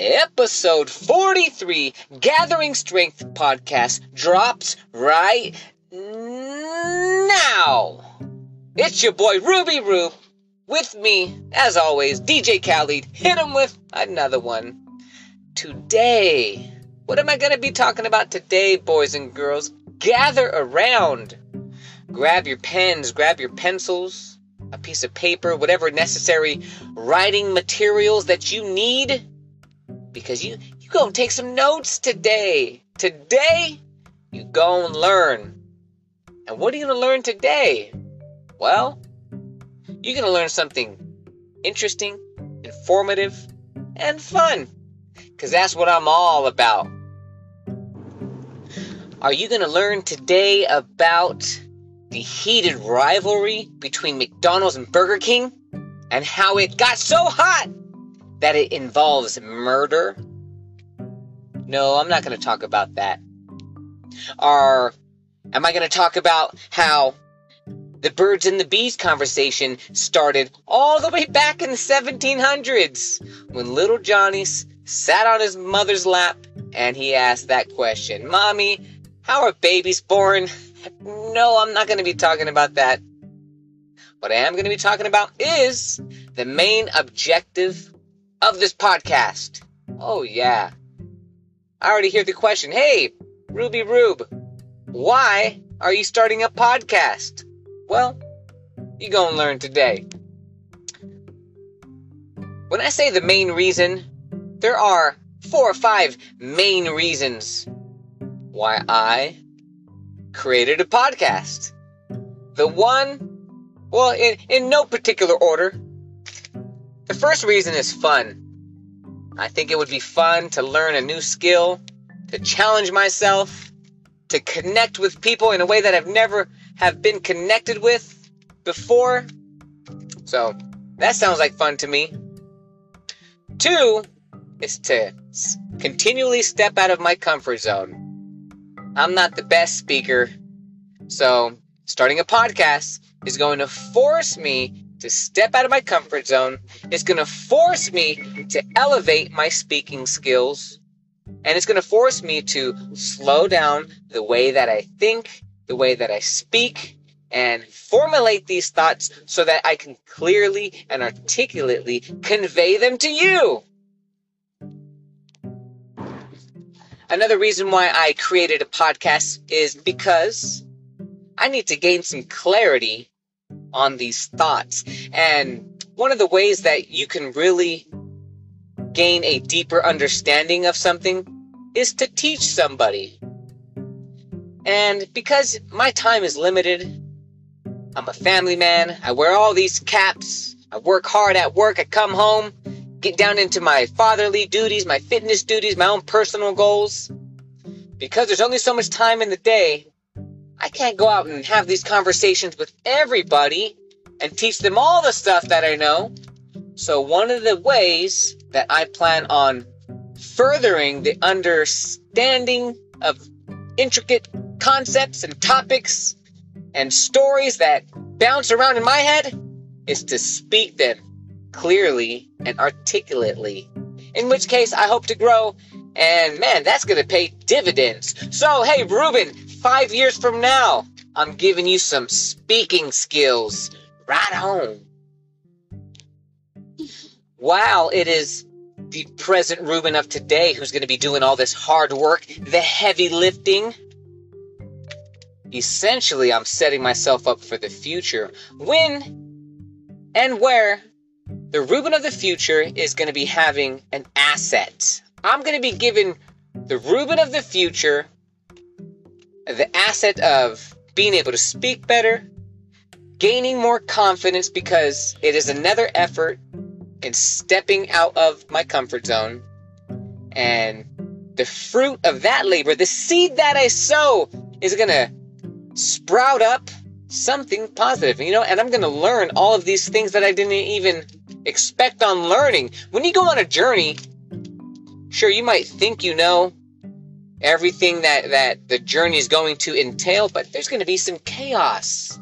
Episode 43 Gathering Strength podcast drops right now. It's your boy Ruby Rube with me, as always, DJ Khaled. Hit him with another one. Today, what am I going to be talking about today, boys and girls? Gather around. Grab your pens, grab your pencils, a piece of paper, whatever necessary writing materials that you need because you you gonna take some notes today. Today, you go and learn. And what are you gonna learn today? Well, you're gonna learn something interesting, informative, and fun. Because that's what I'm all about. Are you gonna learn today about the heated rivalry between McDonald's and Burger King? And how it got so hot that it involves murder? No, I'm not going to talk about that. Or am I going to talk about how the birds and the bees conversation started all the way back in the 1700s when little Johnny sat on his mother's lap and he asked that question Mommy, how are babies born? No, I'm not going to be talking about that. What I am going to be talking about is the main objective of this podcast. Oh, yeah. I already hear the question Hey, Ruby Rube, why are you starting a podcast? Well, you gonna learn today. When I say the main reason, there are four or five main reasons why I created a podcast. The one, well, in, in no particular order, the first reason is fun. I think it would be fun to learn a new skill, to challenge myself, to connect with people in a way that I've never have been connected with before. So, that sounds like fun to me. Two is to continually step out of my comfort zone. I'm not the best speaker, so starting a podcast is going to force me to step out of my comfort zone. It's going to force me to elevate my speaking skills. And it's going to force me to slow down the way that I think, the way that I speak, and formulate these thoughts so that I can clearly and articulately convey them to you. Another reason why I created a podcast is because I need to gain some clarity on these thoughts. And one of the ways that you can really gain a deeper understanding of something is to teach somebody. And because my time is limited, I'm a family man, I wear all these caps, I work hard at work, I come home, get down into my fatherly duties, my fitness duties, my own personal goals. Because there's only so much time in the day, I can't go out and have these conversations with everybody and teach them all the stuff that I know. So, one of the ways that I plan on furthering the understanding of intricate concepts and topics and stories that bounce around in my head is to speak them clearly and articulately. In which case, I hope to grow, and man, that's gonna pay dividends. So, hey, Ruben, five years from now, I'm giving you some speaking skills right home. While it is the present Ruben of today who's going to be doing all this hard work, the heavy lifting, essentially, I'm setting myself up for the future when and where the Ruben of the future is going to be having an asset. I'm going to be giving the Ruben of the future the asset of being able to speak better, gaining more confidence because it is another effort in stepping out of my comfort zone. And the fruit of that labor, the seed that I sow, is going to sprout up something positive, you know, and I'm going to learn all of these things that I didn't even expect on learning. When you go on a journey, sure, you might think you know everything that that the journey is going to entail but there's going to be some chaos.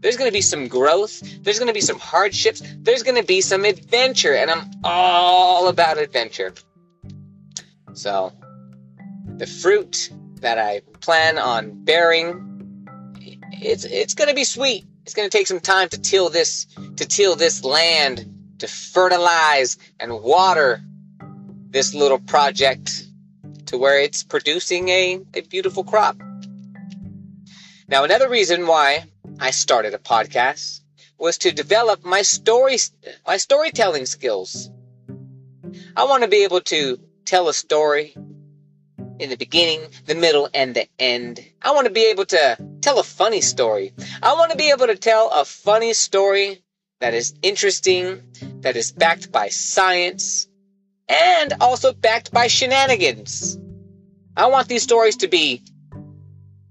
There's going to be some growth. There's going to be some hardships. There's going to be some adventure and i'm all about adventure. So, the fruit that I plan on bearing, it's it's gonna be sweet. It's gonna take some time to till this to till this land, to fertilize and water this little project to where it's producing a, a beautiful crop. Now, another reason why I started a podcast was to develop my story my storytelling skills. I want to be able to tell a story in the beginning, the middle, and the end. I want to be able to tell a funny story. I want to be able to tell a funny story that is interesting, that is backed by science, and also backed by shenanigans. I want these stories to be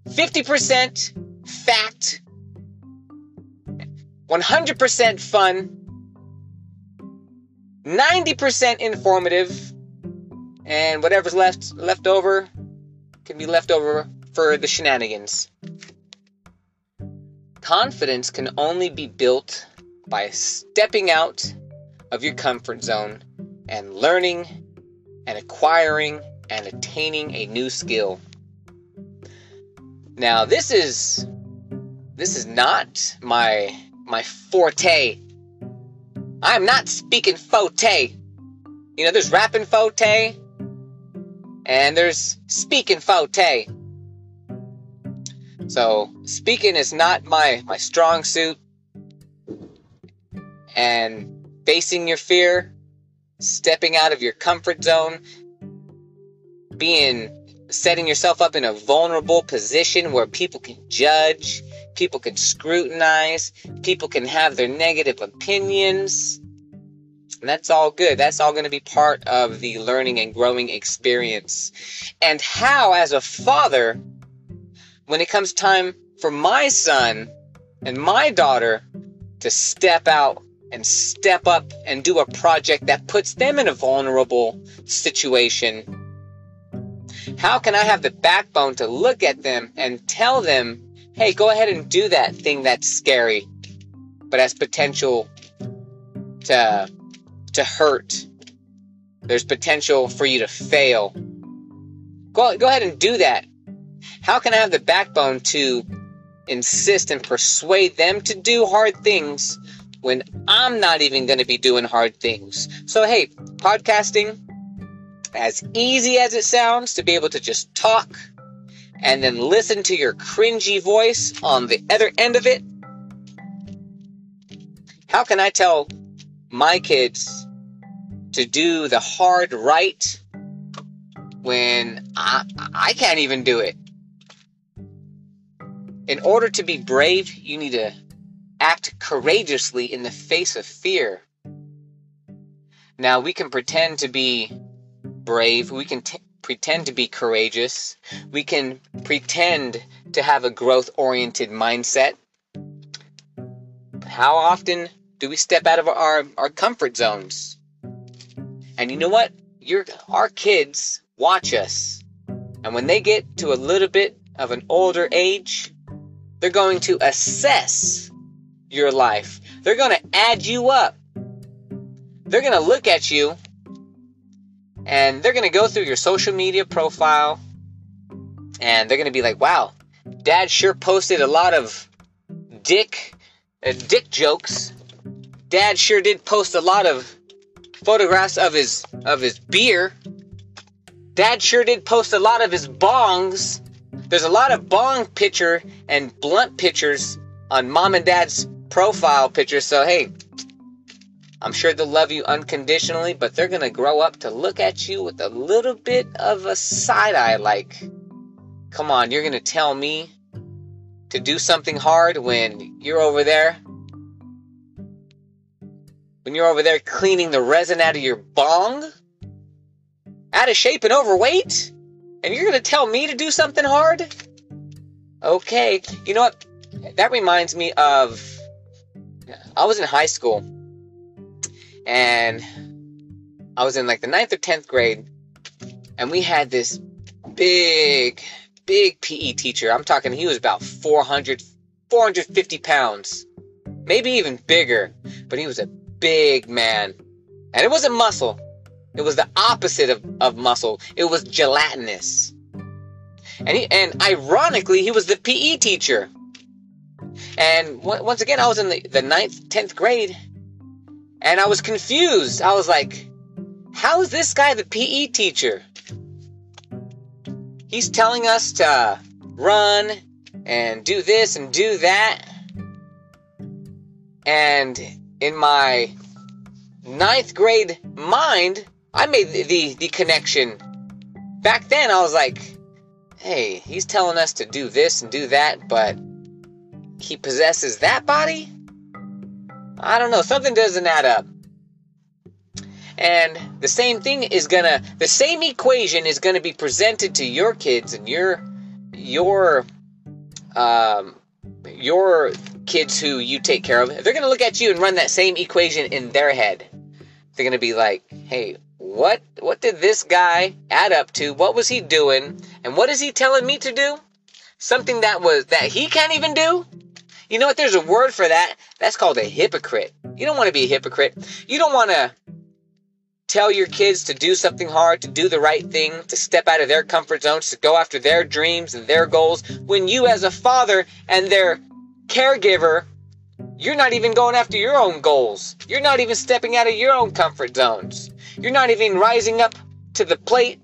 50% fact, 100% fun, 90% informative, and whatever's left left over can be left over for the shenanigans. Confidence can only be built by stepping out of your comfort zone and learning and acquiring and attaining a new skill. Now, this is this is not my my forte. I'm not speaking forte. You know, there's rapping forte and there's speaking forte. So, speaking is not my my strong suit. And facing your fear, stepping out of your comfort zone, being setting yourself up in a vulnerable position where people can judge, people can scrutinize, people can have their negative opinions. And that's all good. That's all going to be part of the learning and growing experience. And how, as a father, when it comes time for my son and my daughter to step out and step up and do a project that puts them in a vulnerable situation, how can I have the backbone to look at them and tell them, hey, go ahead and do that thing that's scary, but has potential to, to hurt? There's potential for you to fail. Go, go ahead and do that. How can I have the backbone to insist and persuade them to do hard things when I'm not even going to be doing hard things? So, hey, podcasting, as easy as it sounds to be able to just talk and then listen to your cringy voice on the other end of it, how can I tell my kids to do the hard right when I, I can't even do it? In order to be brave, you need to act courageously in the face of fear. Now, we can pretend to be brave. We can t- pretend to be courageous. We can pretend to have a growth oriented mindset. But how often do we step out of our, our comfort zones? And you know what? Your, our kids watch us. And when they get to a little bit of an older age, they're going to assess your life. They're going to add you up. They're going to look at you and they're going to go through your social media profile and they're going to be like, wow, dad sure posted a lot of dick, uh, dick jokes. Dad sure did post a lot of photographs of his, of his beer. Dad sure did post a lot of his bongs. There's a lot of bong picture and blunt pictures on mom and dad's profile picture. So, hey, I'm sure they'll love you unconditionally, but they're going to grow up to look at you with a little bit of a side eye like, come on, you're going to tell me to do something hard when you're over there? When you're over there cleaning the resin out of your bong? Out of shape and overweight? And you're going to tell me to do something hard? Okay, you know what? That reminds me of. I was in high school and I was in like the ninth or tenth grade, and we had this big, big PE teacher. I'm talking, he was about 400, 450 pounds, maybe even bigger, but he was a big man. And it wasn't muscle, It was the opposite of, of muscle. It was gelatinous. And he, and ironically, he was the PE teacher. And once again, I was in the, the ninth, tenth grade, and I was confused. I was like, how is this guy the PE teacher? He's telling us to run and do this and do that. And in my ninth grade mind, I made the, the, the connection. Back then, I was like, hey, he's telling us to do this and do that, but he possesses that body? I don't know, something doesn't add up. And the same thing is gonna, the same equation is gonna be presented to your kids and your, your, um, your kids who you take care of. They're gonna look at you and run that same equation in their head. They're gonna be like, hey, what, what did this guy add up to? What was he doing? And what is he telling me to do? Something that was, that he can't even do? You know what? There's a word for that. That's called a hypocrite. You don't want to be a hypocrite. You don't want to tell your kids to do something hard, to do the right thing, to step out of their comfort zones, to go after their dreams and their goals, when you, as a father and their caregiver, you're not even going after your own goals. You're not even stepping out of your own comfort zones. You're not even rising up to the plate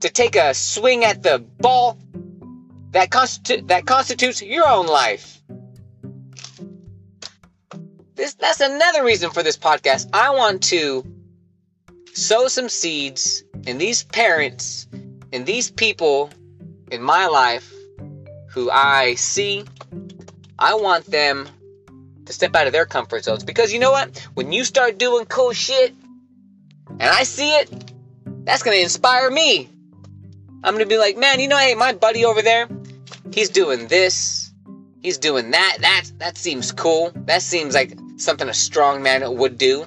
to take a swing at the ball that, constitu- that constitutes your own life. This, that's another reason for this podcast. I want to sow some seeds in these parents and these people in my life who I see. I want them to step out of their comfort zones because you know what? When you start doing cool shit and I see it, that's going to inspire me. I'm going to be like, man, you know, hey, my buddy over there, he's doing this, he's doing that. That that seems cool. That seems like something a strong man would do.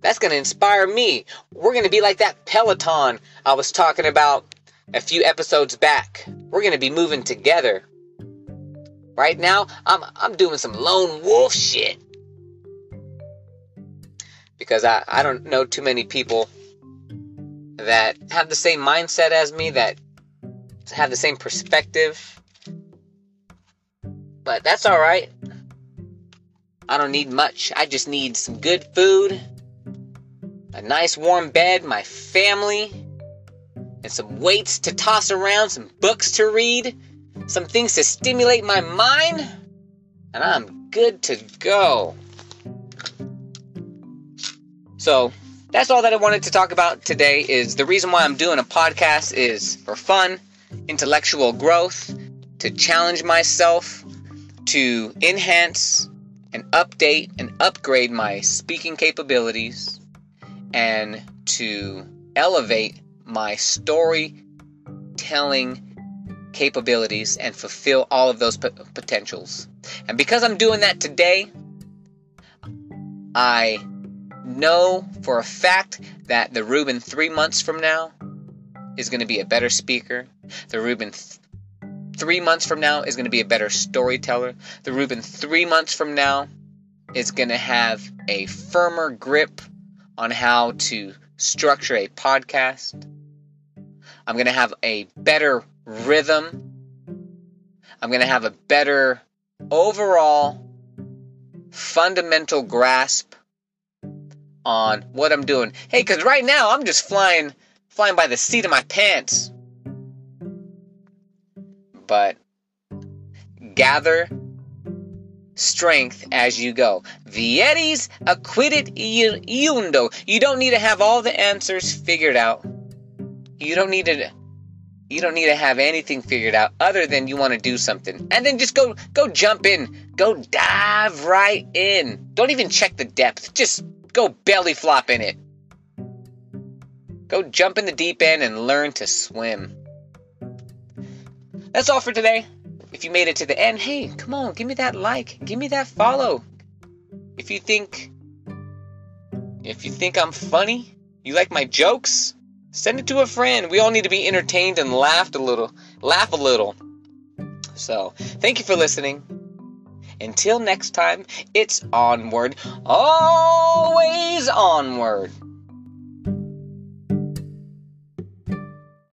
That's going to inspire me. We're going to be like that Peloton I was talking about a few episodes back. We're going to be moving together. Right now, I'm I'm doing some lone wolf shit. Because I, I don't know too many people that have the same mindset as me, that have the same perspective. But that's alright. I don't need much. I just need some good food, a nice warm bed, my family, and some weights to toss around, some books to read, some things to stimulate my mind, and I'm good to go. So, that's all that I wanted to talk about today is the reason why I'm doing a podcast is for fun, intellectual growth, to challenge myself, to enhance and update and upgrade my speaking capabilities and to elevate my storytelling capabilities and fulfill all of those p- potentials. And because I'm doing that today, I know for a fact that the Ruben three months from now is going to be a better speaker. The Ruben th- three months from now is going to be a better storyteller. The Ruben three months from now is going to have a firmer grip on how to structure a podcast. I'm going to have a better rhythm. I'm going to have a better overall fundamental grasp on what I'm doing. Hey, cuz right now I'm just flying flying by the seat of my pants but gather strength as you go. Vires acquirit eundo. You don't need to have all the answers figured out. You don't need to you don't need to have anything figured out other than you want to do something. And then just go go jump in. Go dive right in. Don't even check the depth. Just go belly flop in it. Go jump in the deep end and learn to swim. That's all for today. If you made it to the end, hey, come on, give me that like, give me that follow. If you think if you think I'm funny, you like my jokes, send it to a friend. We all need to be entertained and laughed a little, laugh a little. So, thank you for listening. Until next time, it's onward, always onward.